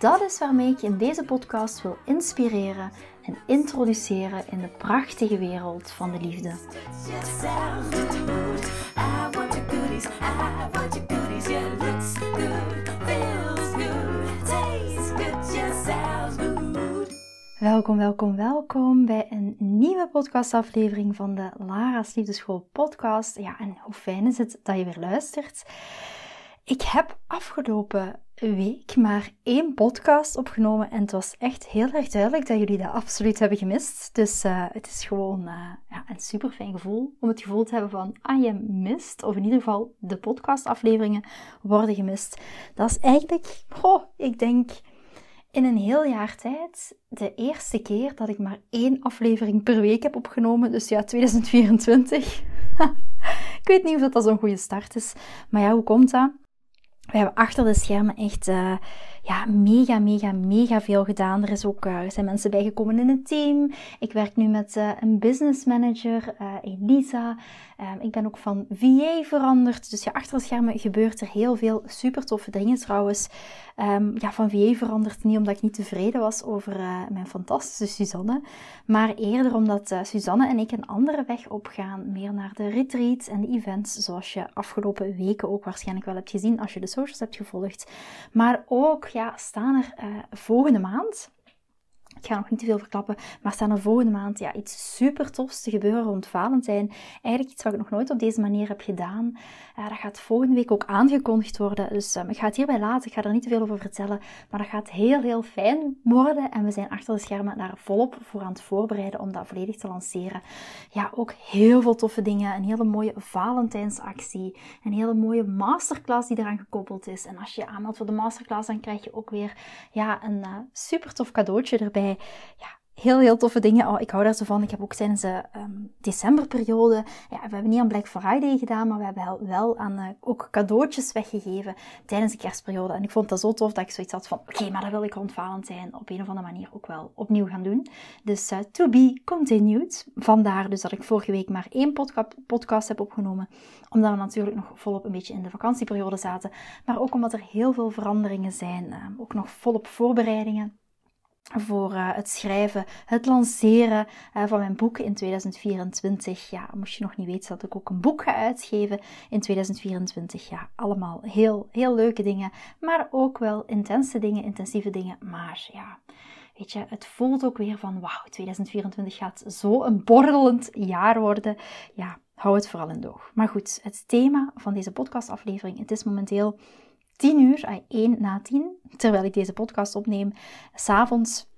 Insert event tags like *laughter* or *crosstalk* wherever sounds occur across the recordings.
Dat is waarmee ik je in deze podcast wil inspireren en introduceren in de prachtige wereld van de liefde. Welkom, welkom, welkom bij een nieuwe podcastaflevering van de Lara's Liefdeschool podcast. Ja, en hoe fijn is het dat je weer luistert. Ik heb afgelopen week maar één podcast opgenomen en het was echt heel erg duidelijk dat jullie dat absoluut hebben gemist. Dus uh, het is gewoon uh, ja, een super fijn gevoel om het gevoel te hebben van, ah je mist, of in ieder geval de podcastafleveringen worden gemist. Dat is eigenlijk, oh, ik denk in een heel jaar tijd de eerste keer dat ik maar één aflevering per week heb opgenomen. Dus ja, 2024. *laughs* ik weet niet of dat zo'n goede start is. Maar ja, hoe komt dat? We hebben achter de schermen echt uh, ja, mega, mega, mega veel gedaan. Er, is ook, er zijn mensen bijgekomen in het team. Ik werk nu met uh, een business manager, Elisa. Um, ik ben ook van VA veranderd. Dus ja, achter de schermen gebeurt er heel veel super toffe dingen trouwens. Um, ja, van VA veranderd niet omdat ik niet tevreden was over mijn fantastische Suzanne. Maar eerder omdat Suzanne en ik een andere weg opgaan. Meer naar de retreats en de events. Zoals je afgelopen weken ook waarschijnlijk wel hebt gezien als je de socials hebt gevolgd. Maar ook ja, staan er uh, volgende maand ik ga nog niet te veel verklappen, maar staan er volgende maand ja, iets super tofs te gebeuren rond Valentijn. Eigenlijk iets wat ik nog nooit op deze manier heb gedaan. Dat gaat volgende week ook aangekondigd worden. Dus um, ik ga het hierbij laten. Ik ga er niet te veel over vertellen. Maar dat gaat heel, heel fijn worden. En we zijn achter de schermen daar volop voor aan het voorbereiden om dat volledig te lanceren. Ja, ook heel veel toffe dingen. Een hele mooie Valentijnsactie. Een hele mooie masterclass die eraan gekoppeld is. En als je je aanmeldt voor de masterclass, dan krijg je ook weer ja, een uh, super tof cadeautje erbij ja, heel, heel toffe dingen. Oh, ik hou daar zo van. Ik heb ook tijdens de um, decemberperiode, ja, we hebben niet aan Black Friday gedaan, maar we hebben wel aan uh, ook cadeautjes weggegeven tijdens de kerstperiode. En ik vond dat zo tof dat ik zoiets had van, oké, maar dat wil ik rond Valentijn op een of andere manier ook wel opnieuw gaan doen. Dus uh, to be continued. Vandaar dus dat ik vorige week maar één podca podcast heb opgenomen, omdat we natuurlijk nog volop een beetje in de vakantieperiode zaten, maar ook omdat er heel veel veranderingen zijn, uh, ook nog volop voorbereidingen voor uh, het schrijven, het lanceren uh, van mijn boek in 2024. Ja, moest je nog niet weten dat ik ook een boek ga uitgeven in 2024. Ja, allemaal heel, heel leuke dingen, maar ook wel intense dingen, intensieve dingen. Maar ja, weet je, het voelt ook weer van wauw, 2024 gaat zo een borrelend jaar worden. Ja, hou het vooral in doog. Maar goed, het thema van deze podcastaflevering, het is momenteel 10 uur, 1 na 10, terwijl ik deze podcast opneem, s'avonds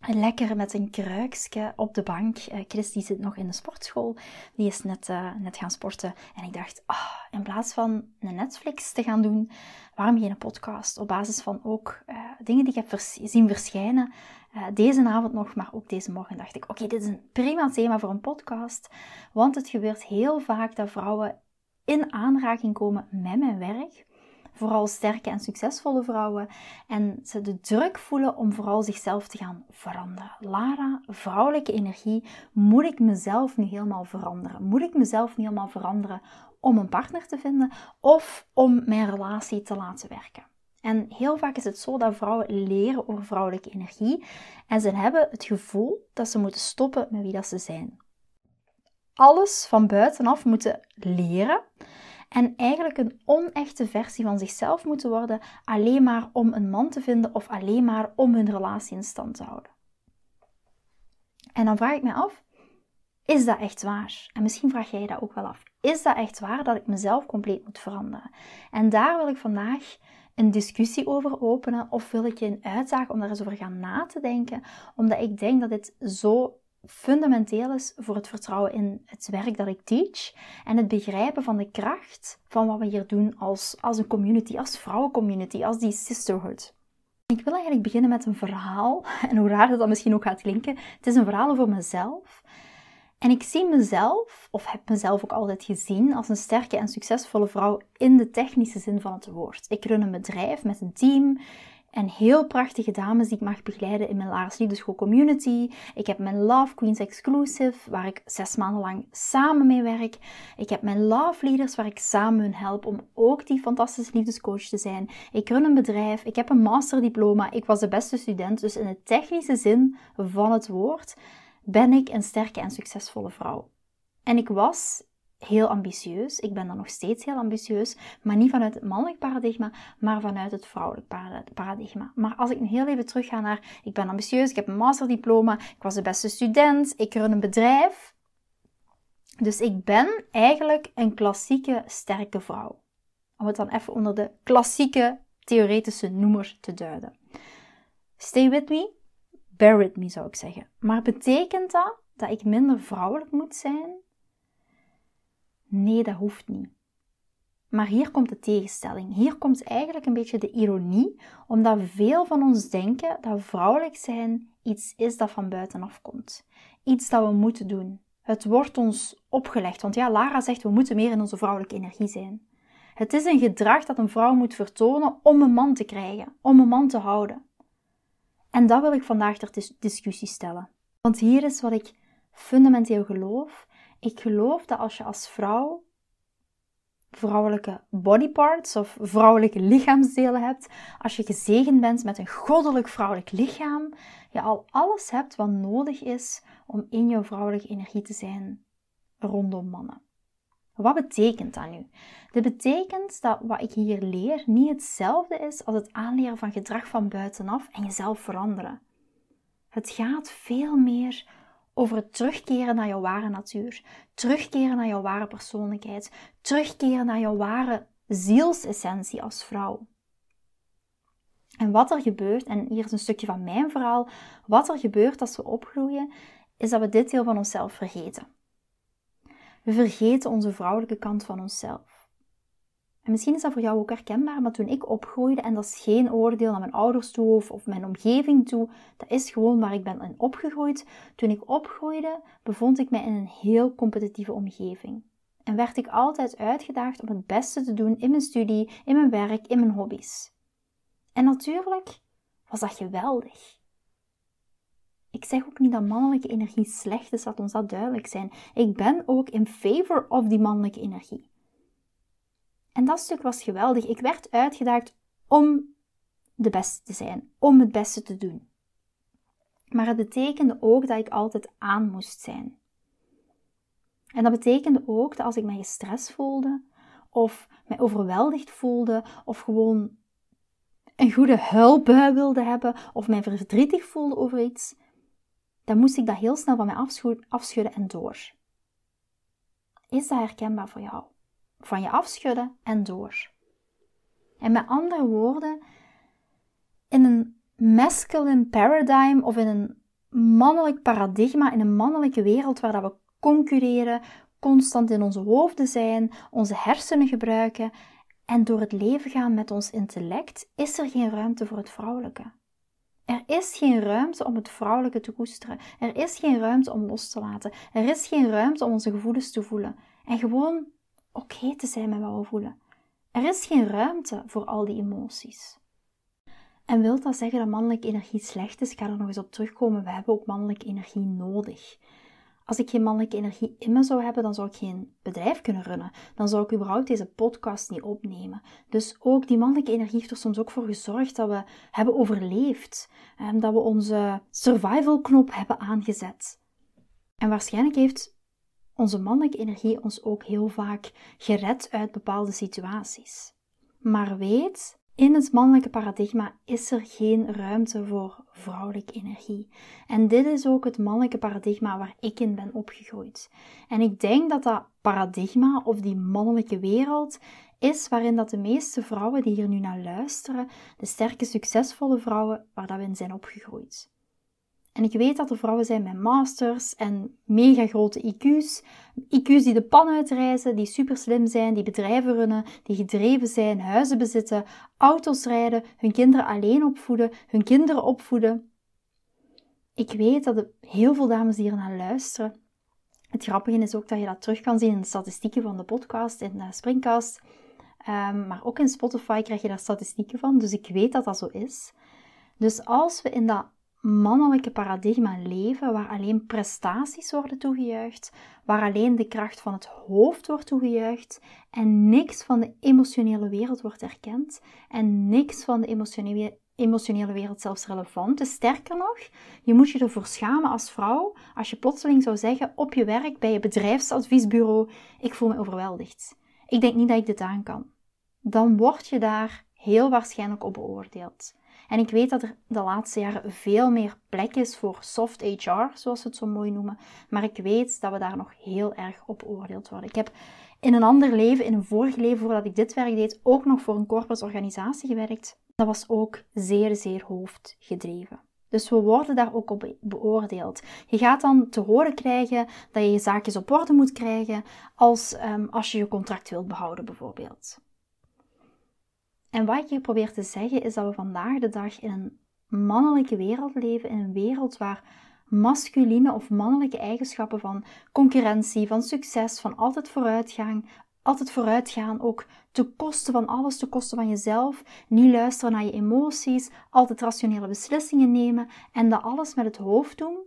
lekker met een kruikje op de bank. Uh, Chris die zit nog in de sportschool. Die is net, uh, net gaan sporten. En ik dacht, oh, in plaats van een Netflix te gaan doen, waarom geen podcast? Op basis van ook uh, dingen die ik heb zien verschijnen. deze avond nog, maar ook deze morgen dacht ik, oké, dit is een prima thema voor een podcast. Want het gebeurt heel vaak dat vrouwen in aanraking komen met mijn werk vooral sterke en succesvolle vrouwen. En ze de druk voelen om vooral zichzelf te gaan veranderen. Lara, vrouwelijke energie, moet ik mezelf nu helemaal veranderen? Moet ik mezelf nu helemaal veranderen om een partner te vinden of om mijn relatie te laten werken? En heel vaak is het zo dat vrouwen leren over vrouwelijke energie en ze hebben het gevoel dat ze moeten stoppen met wie dat ze zijn. Alles van buitenaf moeten leren en eigenlijk een onechte versie van zichzelf moeten worden, alleen maar om een man te vinden of alleen maar om hun relatie in stand te houden. En dan vraag ik me af, is dat echt waar? En misschien vraag jij dat ook wel af. Is dat echt waar dat ik mezelf compleet moet veranderen? En daar wil ik vandaag een discussie over openen of wil ik je een uitdagen om daar eens over gaan na te denken, omdat ik denk dat dit zo fundamenteel is voor het vertrouwen in het werk dat ik teach en het begrijpen van de kracht van wat we hier doen als, als een community, als vrouwencommunity, als die sisterhood. Ik wil eigenlijk beginnen met een verhaal. *laughs* En hoe raar dat, dat misschien ook gaat klinken. Het is een verhaal over mezelf. En ik zie mezelf, of heb mezelf ook altijd gezien, als een sterke en succesvolle vrouw in de technische zin van het woord. Ik run een bedrijf met een team en heel prachtige dames die ik mag begeleiden in mijn Liefdeschool community. Ik heb mijn Love Queens Exclusive, waar ik zes maanden lang samen mee werk. Ik heb mijn Love Leaders, waar ik samen hun help om ook die fantastische liefdescoach te zijn. Ik run een bedrijf, ik heb een masterdiploma, ik was de beste student. Dus in de technische zin van het woord ben ik een sterke en succesvolle vrouw. En ik was heel ambitieus. Ik ben dan nog steeds heel ambitieus, maar niet vanuit het mannelijk paradigma, maar vanuit het vrouwelijk paradigma. Maar als ik nu heel even terug ga naar, ik ben ambitieus, ik heb een masterdiploma, ik was de beste student, ik run een bedrijf. Dus ik ben eigenlijk een klassieke sterke vrouw. Om het dan even onder de klassieke theoretische noemer te duiden. Stay with me, bear with me zou ik zeggen. Maar betekent dat dat ik minder vrouwelijk moet zijn? Nee, dat hoeft niet. Maar hier komt de tegenstelling. Hier komt eigenlijk een beetje de ironie, omdat veel van ons denken dat vrouwelijk zijn iets is dat van buitenaf komt. Iets dat we moeten doen. Het wordt ons opgelegd, want ja, Lara zegt we moeten meer in onze vrouwelijke energie zijn. Het is een gedrag dat een vrouw moet vertonen om een man te krijgen, om een man te houden. En dat wil ik vandaag ter discussie stellen. Want hier is wat ik fundamenteel geloof ik geloof dat als je als vrouw vrouwelijke bodyparts of vrouwelijke lichaamsdelen hebt, als je gezegend bent met een goddelijk vrouwelijk lichaam, je al alles hebt wat nodig is om in jouw vrouwelijke energie te zijn rondom mannen. Wat betekent dat nu? Dit betekent dat wat ik hier leer niet hetzelfde is als het aanleren van gedrag van buitenaf en jezelf veranderen. Het gaat veel meer over het terugkeren naar jouw ware natuur, terugkeren naar jouw ware persoonlijkheid, terugkeren naar jouw ware zielsessentie als vrouw. En wat er gebeurt, en hier is een stukje van mijn verhaal, wat er gebeurt als we opgroeien, is dat we dit deel van onszelf vergeten. We vergeten onze vrouwelijke kant van onszelf. En misschien is dat voor jou ook herkenbaar, maar toen ik opgroeide, en dat is geen oordeel naar mijn ouders toe of, mijn omgeving toe, dat is gewoon waar ik ben in opgegroeid. Toen ik opgroeide, bevond ik mij in een heel competitieve omgeving. En werd ik altijd uitgedaagd om het beste te doen in mijn studie, in mijn werk, in mijn hobby's. En natuurlijk was dat geweldig. Ik zeg ook niet dat mannelijke energie slecht is, laat ons dat duidelijk zijn. Ik ben ook in favor of die mannelijke energie. En dat stuk was geweldig. Ik werd uitgedaagd om de beste te zijn, om het beste te doen. Maar het betekende ook dat ik altijd aan moest zijn. En dat betekende ook dat als ik mij gestrest voelde, of mij overweldigd voelde, of gewoon een goede huilbui wilde hebben, of mij verdrietig voelde over iets, dan moest ik dat heel snel van mij afschudden en door. Is dat herkenbaar voor jou? Van je afschudden en door. En met andere woorden, in een masculine paradigm of in een mannelijk paradigma, in een mannelijke wereld waar dat we concurreren, constant in onze hoofden zijn, onze hersenen gebruiken en door het leven gaan met ons intellect, is er geen ruimte voor het vrouwelijke. Er is geen ruimte om het vrouwelijke te koesteren. Er is geen ruimte om los te laten. Er is geen ruimte om onze gevoelens te voelen. En gewoon oké te zijn met wat we voelen. Er is geen ruimte voor al die emoties. En wil dat zeggen dat mannelijke energie slecht is? Ik ga er nog eens op terugkomen. We hebben ook mannelijke energie nodig. Als ik geen mannelijke energie in me zou hebben, dan zou ik geen bedrijf kunnen runnen. Dan zou ik überhaupt deze podcast niet opnemen. Dus ook die mannelijke energie heeft er soms ook voor gezorgd dat we hebben overleefd. En dat we onze survival knop hebben aangezet. En waarschijnlijk heeft onze mannelijke energie ons ook heel vaak gered uit bepaalde situaties. Maar weet, in het mannelijke paradigma is er geen ruimte voor vrouwelijke energie. En dit is ook het mannelijke paradigma waar ik in ben opgegroeid. En ik denk dat dat paradigma of die mannelijke wereld is waarin dat de meeste vrouwen die hier nu naar luisteren, de sterke, succesvolle vrouwen waar dat we in zijn opgegroeid. En ik weet dat er vrouwen zijn met masters en mega grote IQ's. IQ's die de pan uitreizen, die super slim zijn, die bedrijven runnen, die gedreven zijn, huizen bezitten, auto's rijden, hun kinderen alleen opvoeden, hun kinderen opvoeden. Ik weet dat er heel veel dames hier naar luisteren. Het grappige is ook dat je dat terug kan zien in de statistieken van de podcast, in de Springcast. Um, maar ook in Spotify krijg je daar statistieken van, dus ik weet dat dat zo is. Dus als we in dat mannelijke paradigma leven, waar alleen prestaties worden toegejuicht, waar alleen de kracht van het hoofd wordt toegejuicht en niks van de emotionele wereld wordt erkend en niks van de emotionele, wereld zelfs relevant is. Sterker nog, je moet je ervoor schamen als vrouw als je plotseling zou zeggen op je werk bij je bedrijfsadviesbureau: Ik voel me overweldigd. Ik denk niet dat ik dit aan kan. Dan word je daar heel waarschijnlijk op beoordeeld. En ik weet dat er de laatste jaren veel meer plek is voor soft HR, zoals we het zo mooi noemen. Maar ik weet dat we daar nog heel erg op beoordeeld worden. Ik heb in een ander leven, in een vorig leven voordat ik dit werk deed, ook nog voor een corporate organisatie gewerkt. Dat was ook zeer, zeer hoofdgedreven. Dus we worden daar ook op beoordeeld. Je gaat dan te horen krijgen dat je je zaakjes op orde moet krijgen als, um, als je je contract wilt behouden, bijvoorbeeld. En wat ik hier probeer te zeggen is dat we vandaag de dag in een mannelijke wereld leven, in een wereld waar masculine of mannelijke eigenschappen van concurrentie, van succes, van altijd vooruitgang, altijd vooruitgaan, ook te kosten van alles, te kosten van jezelf, niet luisteren naar je emoties, altijd rationele beslissingen nemen en dat alles met het hoofd doen.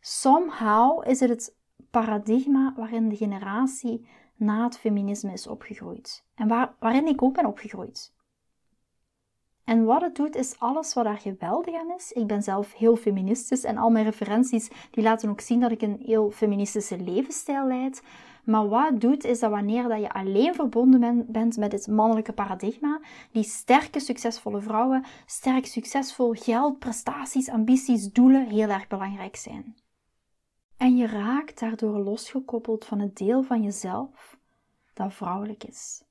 Somehow is het het paradigma waarin de generatie na het feminisme is opgegroeid. En waar, waarin ik ook ben opgegroeid. En wat het doet, is alles wat daar geweldig aan is. Ik ben zelf heel feministisch en al mijn referenties die laten ook zien dat ik een heel feministische levensstijl leid. Maar wat het doet, is dat wanneer dat je alleen verbonden bent met het mannelijke paradigma, die sterke, succesvolle vrouwen, sterk, succesvol, geld, prestaties, ambities, doelen heel erg belangrijk zijn. En je raakt daardoor losgekoppeld van het deel van jezelf dat vrouwelijk is.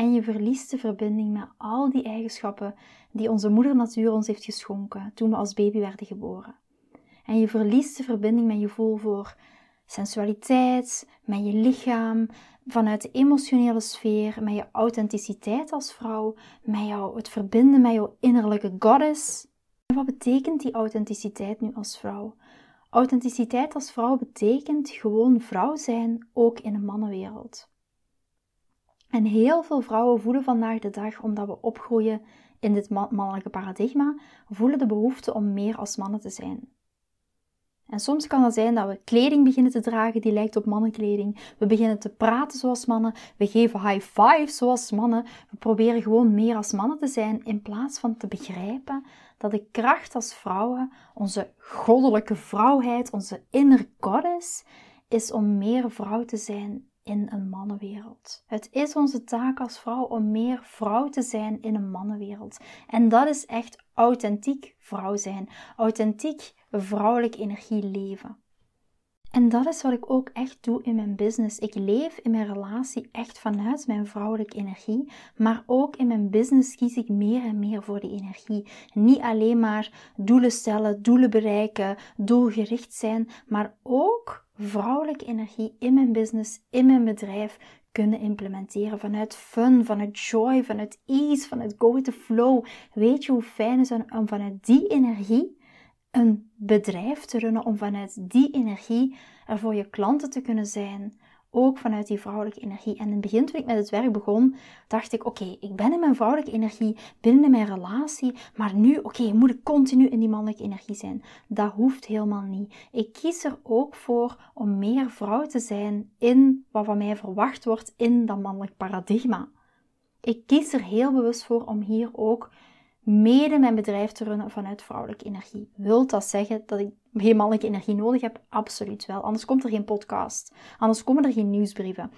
En je verliest de verbinding met al die eigenschappen die onze moeder natuur ons heeft geschonken toen we als baby werden geboren. En je verliest de verbinding met je gevoel voor sensualiteit, met je lichaam, vanuit de emotionele sfeer, met je authenticiteit als vrouw, met jou, het verbinden met jouw innerlijke goddess. En wat betekent die authenticiteit nu als vrouw? Authenticiteit als vrouw betekent gewoon vrouw zijn, ook in een mannenwereld. En heel veel vrouwen voelen vandaag de dag, omdat we opgroeien in dit mannelijke paradigma, voelen de behoefte om meer als mannen te zijn. En soms kan het zijn dat we kleding beginnen te dragen die lijkt op mannenkleding. We beginnen te praten zoals mannen. We geven high five zoals mannen. We proberen gewoon meer als mannen te zijn in plaats van te begrijpen dat de kracht als vrouwen, onze goddelijke vrouwheid, onze inner goddess, is om meer vrouw te zijn in een mannenwereld. Het is onze taak als vrouw om meer vrouw te zijn in een mannenwereld. En dat is echt authentiek vrouw zijn, authentiek vrouwelijk energie leven. En dat is wat ik ook echt doe in mijn business. Ik leef in mijn relatie echt vanuit mijn vrouwelijke energie, maar ook in mijn business kies ik meer en meer voor die energie. Niet alleen maar doelen stellen, doelen bereiken, doelgericht zijn, maar ook vrouwelijke energie in mijn business, in mijn bedrijf kunnen implementeren. Vanuit fun, vanuit joy, vanuit ease, vanuit go with the flow. Weet je hoe fijn het is om vanuit die energie een bedrijf te runnen, om vanuit die energie er voor je klanten te kunnen zijn, ook vanuit die vrouwelijke energie. En in het begin, toen ik met het werk begon, dacht ik: oké, ik ben in mijn vrouwelijke energie, binnen mijn relatie, maar nu, oké, moet ik continu in die mannelijke energie zijn. Dat hoeft helemaal niet. Ik kies er ook voor om meer vrouw te zijn in wat van mij verwacht wordt in dat mannelijk paradigma. Ik kies er heel bewust voor om hier ook mede mijn bedrijf te runnen vanuit vrouwelijke energie. Wilt dat zeggen dat ik geen mannelijke energie nodig heb? Absoluut wel. Anders komt er geen podcast. Anders komen er geen nieuwsbrieven.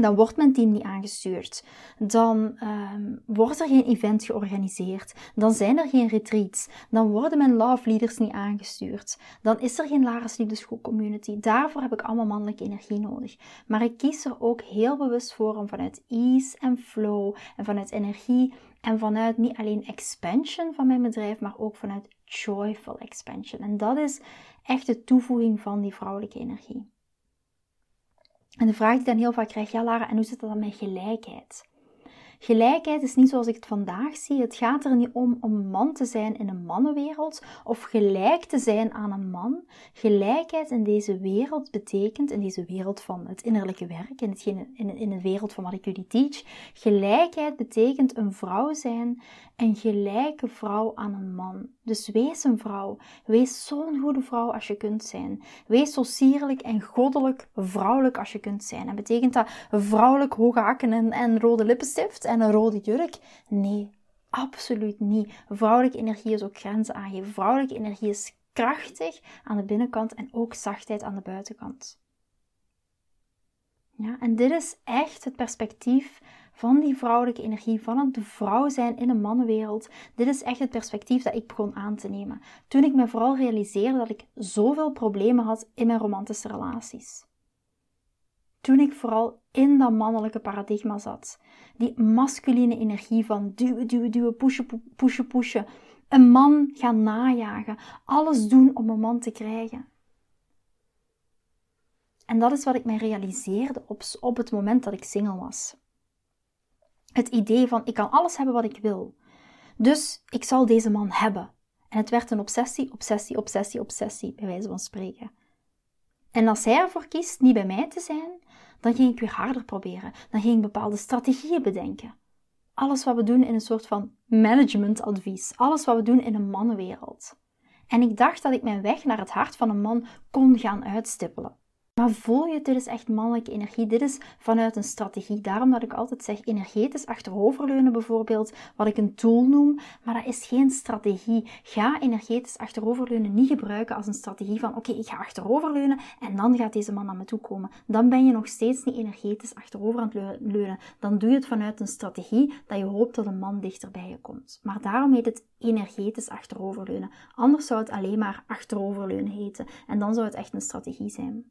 Dan wordt mijn team niet aangestuurd. Dan um, wordt er geen event georganiseerd. Dan zijn er geen retreats. Dan worden mijn love leaders niet aangestuurd. Dan is er geen Lara's Liefdeschool community. Daarvoor heb ik allemaal mannelijke energie nodig. Maar ik kies er ook heel bewust voor om vanuit ease en flow en vanuit energie en vanuit niet alleen expansion van mijn bedrijf, maar ook vanuit joyful expansion. En dat is echt de toevoeging van die vrouwelijke energie. En de vraag die dan heel vaak krijg, ja Lara, en hoe zit dat dan met gelijkheid? Gelijkheid is niet zoals ik het vandaag zie. Het gaat er niet om om man te zijn in een mannenwereld of gelijk te zijn aan een man. Gelijkheid in deze wereld betekent, in deze wereld van het innerlijke werk, in, hetgene, in, in de wereld van wat ik jullie teach, gelijkheid betekent een vrouw zijn, een gelijke vrouw aan een man. Dus wees een vrouw. Wees zo'n goede vrouw als je kunt zijn. Wees zo sierlijk en goddelijk vrouwelijk als je kunt zijn. En betekent dat vrouwelijk hoge hakken en, en rode lippenstift? en een rode jurk? Nee, absoluut niet. Vrouwelijke energie is ook grenzen aangeven. Vrouwelijke energie is krachtig aan de binnenkant en ook zachtheid aan de buitenkant. Ja, en dit is echt het perspectief van die vrouwelijke energie, van het vrouw zijn in een mannenwereld. Dit is echt het perspectief dat ik begon aan te nemen. Toen ik me vooral realiseerde dat ik zoveel problemen had in mijn romantische relaties. Toen ik vooral in dat mannelijke paradigma zat. Die masculine energie van duwen, duwen, duwen, pushen, pushen, pushen. Een man gaan najagen. Alles doen om een man te krijgen. En dat is wat ik mij realiseerde op, op het moment dat ik single was. Het idee van ik kan alles hebben wat ik wil. Dus ik zal deze man hebben. En het werd een obsessie, obsessie, obsessie, obsessie, bij wijze van spreken. En als hij ervoor kiest niet bij mij te zijn, dan ging ik weer harder proberen. Dan ging ik bepaalde strategieën bedenken. Alles wat we doen in een soort van managementadvies. Alles wat we doen in een mannenwereld. En ik dacht dat ik mijn weg naar het hart van een man kon gaan uitstippelen. Maar voel je, dit is echt mannelijke energie. Dit is vanuit een strategie. Daarom dat ik altijd zeg, energetisch achteroverleunen bijvoorbeeld, wat ik een tool noem, maar dat is geen strategie. Ga energetisch achteroverleunen niet gebruiken als een strategie van, oké, ik ga achteroverleunen en dan gaat deze man naar me toe komen. Dan ben je nog steeds niet energetisch achterover aan het leunen. Dan doe je het vanuit een strategie dat je hoopt dat een man dichter bij je komt. Maar daarom heet het energetisch achteroverleunen. Anders zou het alleen maar achteroverleunen heten. En dan zou het echt een strategie zijn.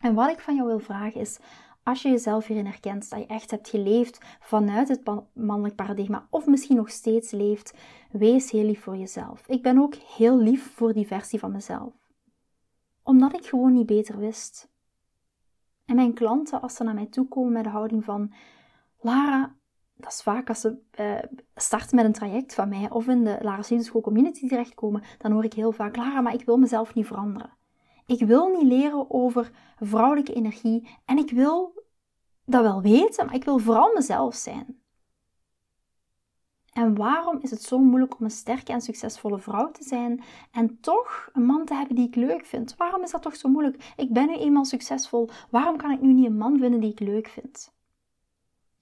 En wat ik van jou wil vragen is, als je jezelf hierin herkent, dat je echt hebt geleefd vanuit het mannelijk paradigma, of misschien nog steeds leeft, wees heel lief voor jezelf. Ik ben ook heel lief voor die versie van mezelf. Omdat ik gewoon niet beter wist. En mijn klanten, als ze naar mij toe komen met de houding van, Lara, dat is vaak als ze uh, starten met een traject van mij of in de Lara School Community terechtkomen, dan hoor ik heel vaak, Lara, maar ik wil mezelf niet veranderen. Ik wil niet leren over vrouwelijke energie en ik wil dat wel weten, maar ik wil vooral mezelf zijn. En waarom is het zo moeilijk om een sterke en succesvolle vrouw te zijn en toch een man te hebben die ik leuk vind? Waarom is dat toch zo moeilijk? Ik ben nu eenmaal succesvol. Waarom kan ik nu niet een man vinden die ik leuk vind?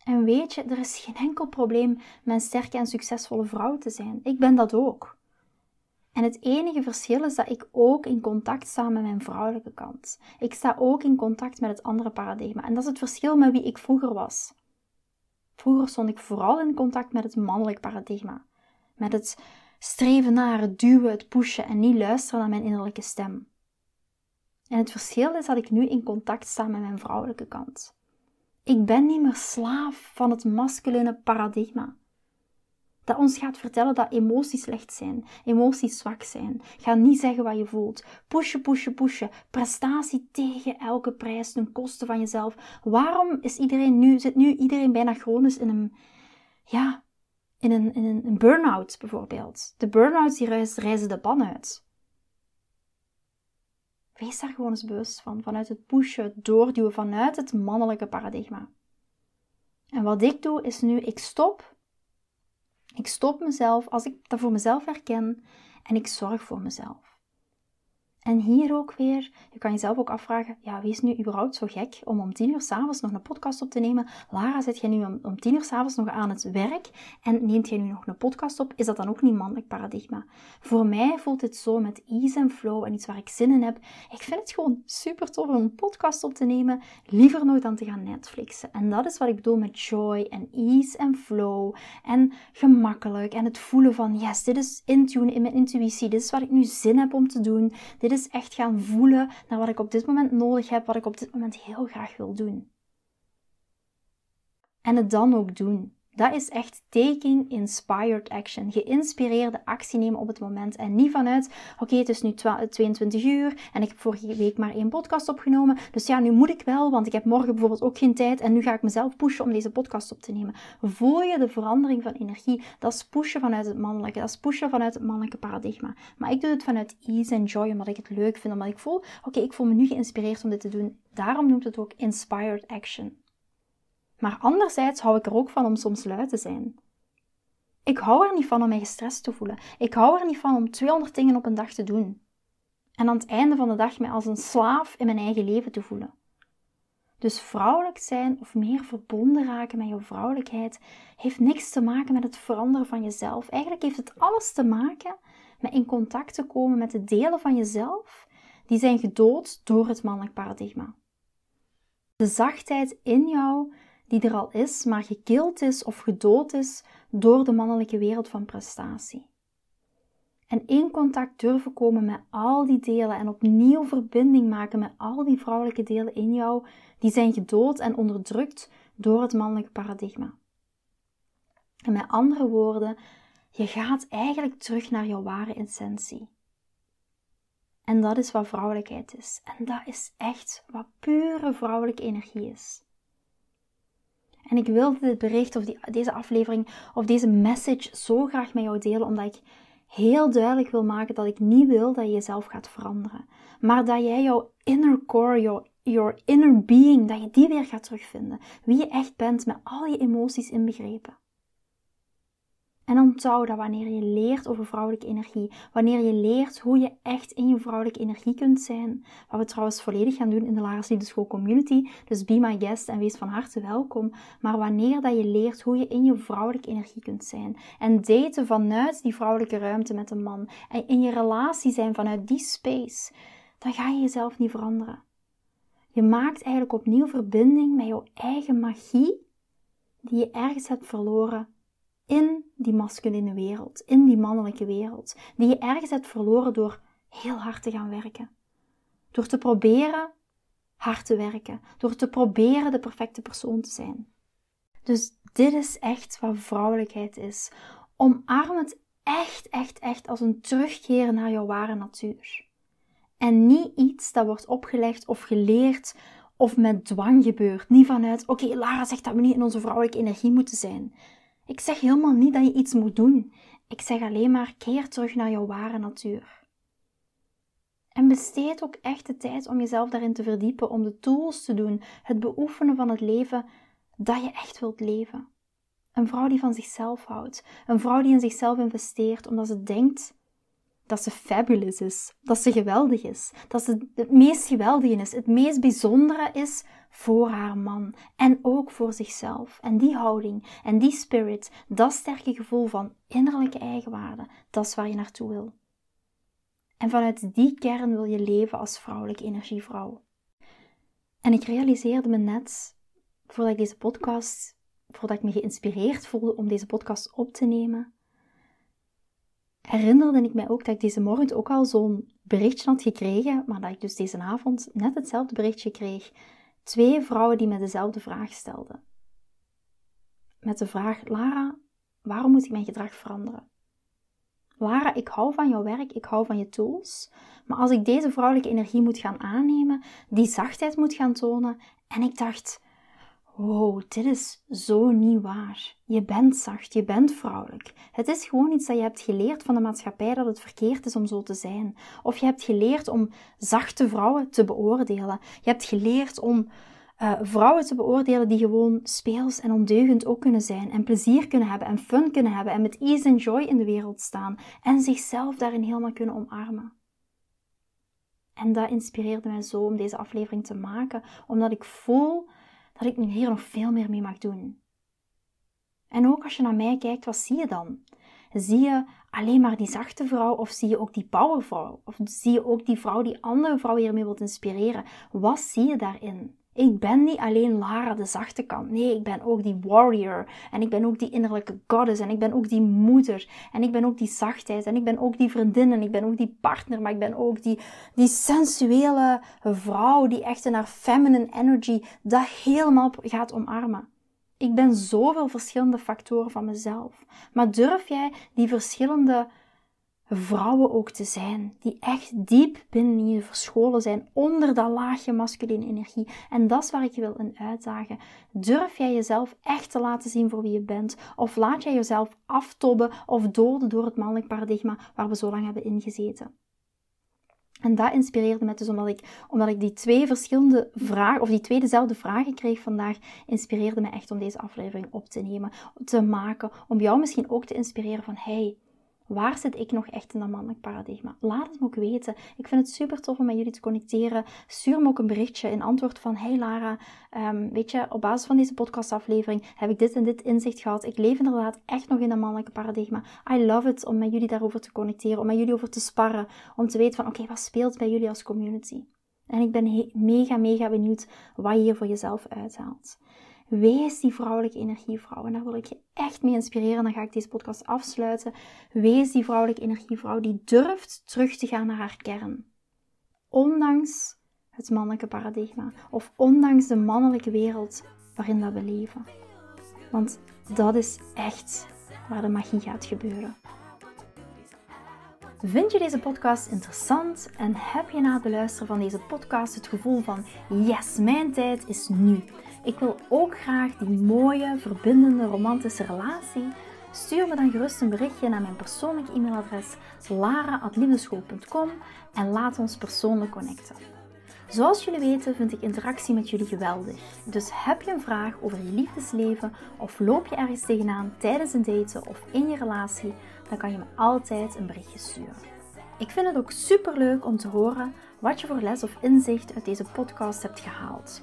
En weet je, er is geen enkel probleem met een sterke en succesvolle vrouw te zijn. Ik ben dat ook. En het enige verschil is dat ik ook in contact sta met mijn vrouwelijke kant. Ik sta ook in contact met het andere paradigma. En dat is het verschil met wie ik vroeger was. Vroeger stond ik vooral in contact met het mannelijk paradigma. Met het streven naar, het duwen, het pushen en niet luisteren naar mijn innerlijke stem. En het verschil is dat ik nu in contact sta met mijn vrouwelijke kant. Ik ben niet meer slaaf van het masculine paradigma. Dat ons gaat vertellen dat emoties slecht zijn, emoties zwak zijn. Ga niet zeggen wat je voelt. Pushen, pushen, pushen. Prestatie tegen elke prijs ten koste van jezelf. Waarom is iedereen nu, zit nu iedereen bijna chronisch in een, ja, in een, in een, burn-out bijvoorbeeld? De burn-outs die reizen de ban uit. Wees daar gewoon eens bewust van. Vanuit het pushen, doorduwen, vanuit het mannelijke paradigma. En wat ik doe is nu, ik stop ik stop mezelf als ik dat voor mezelf herken en ik zorg voor mezelf. En hier ook weer, je kan jezelf ook afvragen, ja, wie is nu überhaupt zo gek om om tien uur s'avonds nog een podcast op te nemen? Lara, zit jij nu om, om tien uur s'avonds nog aan het werk en neemt jij nu nog een podcast op? Is dat dan ook niet mannelijk paradigma? Voor mij voelt het zo met ease en flow en iets waar ik zin in heb. Ik vind het gewoon super tof om een podcast op te nemen, liever nog dan te gaan Netflixen. En dat is wat ik bedoel met joy en ease en flow en gemakkelijk en het voelen van, yes, dit is intune in mijn intuïtie, dit is wat ik nu zin heb om te doen, dit is echt gaan voelen naar wat ik op dit moment nodig heb, wat ik op dit moment heel graag wil doen. En het dan ook doen. Dat is echt taking inspired action. Geïnspireerde actie nemen op het moment. En niet vanuit, oké, het is nu 22 uur en ik heb vorige week maar één podcast opgenomen. Dus ja, nu moet ik wel, want ik heb morgen bijvoorbeeld ook geen tijd. En nu ga ik mezelf pushen om deze podcast op te nemen. Voel je de verandering van energie? Dat is pushen vanuit het mannelijke. Dat is pushen vanuit het mannelijke paradigma. Maar ik doe het vanuit ease en joy, omdat ik het leuk vind. Omdat ik voel, oké, ik voel me nu geïnspireerd om dit te doen. Daarom noemt het ook inspired action. Maar anderzijds hou ik er ook van om soms lui te zijn. Ik hou er niet van om mij gestrest te voelen. Ik hou er niet van om 200 dingen op een dag te doen. En aan het einde van de dag mij als een slaaf in mijn eigen leven te voelen. Dus vrouwelijk zijn of meer verbonden raken met jouw vrouwelijkheid heeft niks te maken met het veranderen van jezelf. Eigenlijk heeft het alles te maken met in contact te komen met de delen van jezelf die zijn gedood door het mannelijk paradigma. De zachtheid in jou die er al is, maar gekild is of gedood is door de mannelijke wereld van prestatie. En in contact durven komen met al die delen en opnieuw verbinding maken met al die vrouwelijke delen in jou, die zijn gedood en onderdrukt door het mannelijke paradigma. En met andere woorden, je gaat eigenlijk terug naar jouw ware essentie. En dat is wat vrouwelijkheid is. En dat is echt wat pure vrouwelijke energie is. En ik wilde dit bericht of die, deze aflevering of deze message zo graag met jou delen, omdat ik heel duidelijk wil maken dat ik niet wil dat je jezelf gaat veranderen. Maar dat jij jouw inner core, jouw your inner being, dat je die weer gaat terugvinden. Wie je echt bent met al je emoties inbegrepen. En onthoud dat wanneer je leert over vrouwelijke energie, wanneer je leert hoe je echt in je vrouwelijke energie kunt zijn, wat we trouwens volledig gaan doen in de Lagers School Community, dus be my guest en wees van harte welkom, maar wanneer dat je leert hoe je in je vrouwelijke energie kunt zijn en daten vanuit die vrouwelijke ruimte met een man en in je relatie zijn vanuit die space, dan ga je jezelf niet veranderen. Je maakt eigenlijk opnieuw verbinding met jouw eigen magie die je ergens hebt verloren in die masculine wereld, in die mannelijke wereld, die je ergens hebt verloren door heel hard te gaan werken. Door te proberen hard te werken, door te proberen de perfecte persoon te zijn. Dus dit is echt wat vrouwelijkheid is. Omarm het echt, echt, echt als een terugkeren naar jouw ware natuur. En niet iets dat wordt opgelegd of geleerd of met dwang gebeurt. Niet vanuit, oké, Lara zegt dat we niet in onze vrouwelijke energie moeten zijn. Ik zeg helemaal niet dat je iets moet doen. Ik zeg alleen maar keer terug naar jouw ware natuur. En besteed ook echt de tijd om jezelf daarin te verdiepen, om de tools te doen, het beoefenen van het leven dat je echt wilt leven. Een vrouw die van zichzelf houdt, een vrouw die in zichzelf investeert omdat ze denkt dat ze fabulous is, dat ze geweldig is, dat ze het meest geweldige is, het meest bijzondere is voor haar man en ook voor zichzelf. En die houding en die spirit, dat sterke gevoel van innerlijke eigenwaarde, dat is waar je naartoe wil. En vanuit die kern wil je leven als vrouwelijke energievrouw. En ik realiseerde me net, voordat ik deze podcast, voordat ik me geïnspireerd voelde om deze podcast op te nemen, herinnerde ik mij ook dat ik deze morgen ook al zo'n berichtje had gekregen, maar dat ik dus deze avond net hetzelfde berichtje kreeg. Twee vrouwen die me dezelfde vraag stelden. Met de vraag: Lara, waarom moet ik mijn gedrag veranderen? Lara, ik hou van jouw werk, ik hou van je tools, maar als ik deze vrouwelijke energie moet gaan aannemen, die zachtheid moet gaan tonen, en ik dacht, wow, dit is zo niet waar. Je bent zacht, je bent vrouwelijk. Het is gewoon iets dat je hebt geleerd van de maatschappij dat het verkeerd is om zo te zijn. Of je hebt geleerd om zachte vrouwen te beoordelen. Je hebt geleerd om uh, vrouwen te beoordelen die gewoon speels en ondeugend ook kunnen zijn. En plezier kunnen hebben en fun kunnen hebben en met ease en joy in de wereld staan. En zichzelf daarin helemaal kunnen omarmen. En dat inspireerde mij zo om deze aflevering te maken, omdat ik voel dat ik hier nog veel meer mee mag doen. En ook als je naar mij kijkt, wat zie je dan? Zie je alleen maar die zachte vrouw of zie je ook die powervrouw? Of zie je ook die vrouw die andere vrouwen hiermee wilt inspireren? Wat zie je daarin? Ik ben niet alleen Lara, de zachte kant. Nee, ik ben ook die warrior. En ik ben ook die innerlijke goddess. En ik ben ook die moeder. En ik ben ook die zachtheid. En ik ben ook die vriendin. En ik ben ook die partner. Maar ik ben ook die, die sensuele vrouw die echt in haar feminine energy dat helemaal gaat omarmen. Ik ben zoveel verschillende factoren van mezelf. Maar durf jij die verschillende vrouwen ook te zijn, die echt diep binnen je verscholen zijn, onder dat laagje masculine energie. En dat is waar ik je wil in uitdagen. Durf jij jezelf echt te laten zien voor wie je bent? Of laat jij jezelf aftobben of doden door het mannelijk paradigma waar we zo lang hebben ingezeten? En dat inspireerde me dus omdat ik, omdat ik die twee verschillende vragen, of die twee dezelfde vragen kreeg vandaag, inspireerde me echt om deze aflevering op te nemen, te maken, om jou misschien ook te inspireren van, hey, Waar zit ik nog echt in dat mannelijk paradigma? Laat het me ook weten. Ik vind het super tof om met jullie te connecteren. Stuur me ook een berichtje in antwoord van: Hey Lara, um, weet je, op basis van deze podcastaflevering heb ik dit en dit inzicht gehad. Ik leef inderdaad echt nog in dat mannelijke paradigma. I love it om met jullie daarover te connecteren, om met jullie over te sparren, om te weten van: Oké, wat speelt bij jullie als community? En ik ben mega, mega benieuwd wat je hier voor jezelf uithaalt. Wees die vrouwelijke energievrouw. En daar wil ik je echt mee inspireren. Dan ga ik deze podcast afsluiten. Wees die vrouwelijke energievrouw die durft terug te gaan naar haar kern. Ondanks het mannelijke paradigma. Of ondanks de mannelijke wereld waarin dat we leven. Want dat is echt waar de magie gaat gebeuren. Vind je deze podcast interessant en heb je na het beluisteren van deze podcast het gevoel van yes, mijn tijd is nu? Ik wil ook graag die mooie, verbindende, romantische relatie. Stuur me dan gerust een berichtje naar mijn persoonlijke e-mailadres lara.liefdeschool.com en laat ons persoonlijk connecten. Zoals jullie weten vind ik interactie met jullie geweldig. Dus heb je een vraag over je liefdesleven of loop je ergens tegenaan tijdens een daten of in je relatie, dan kan je me altijd een berichtje sturen. Ik vind het ook super leuk om te horen wat je voor les of inzicht uit deze podcast hebt gehaald.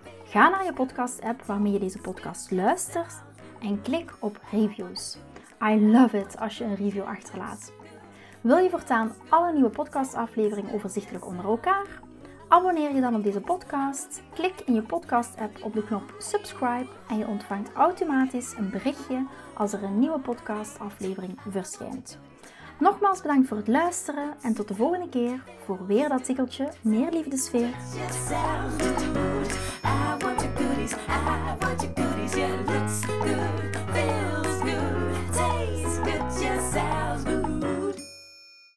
Ga naar je podcast-app waarmee je deze podcast luistert en klik op reviews. I love it als je een review achterlaat. Wil je voortaan alle nieuwe podcastafleveringen overzichtelijk onder elkaar? Abonneer je dan op deze podcast. Klik in je podcast-app op de knop subscribe en je ontvangt automatisch een berichtje als er een nieuwe podcastaflevering verschijnt. Nogmaals bedankt voor het luisteren en tot de volgende keer voor weer dat tikkeltje meer liefdesfeer. I want your goodies, I want your goodies, yeah, looks good.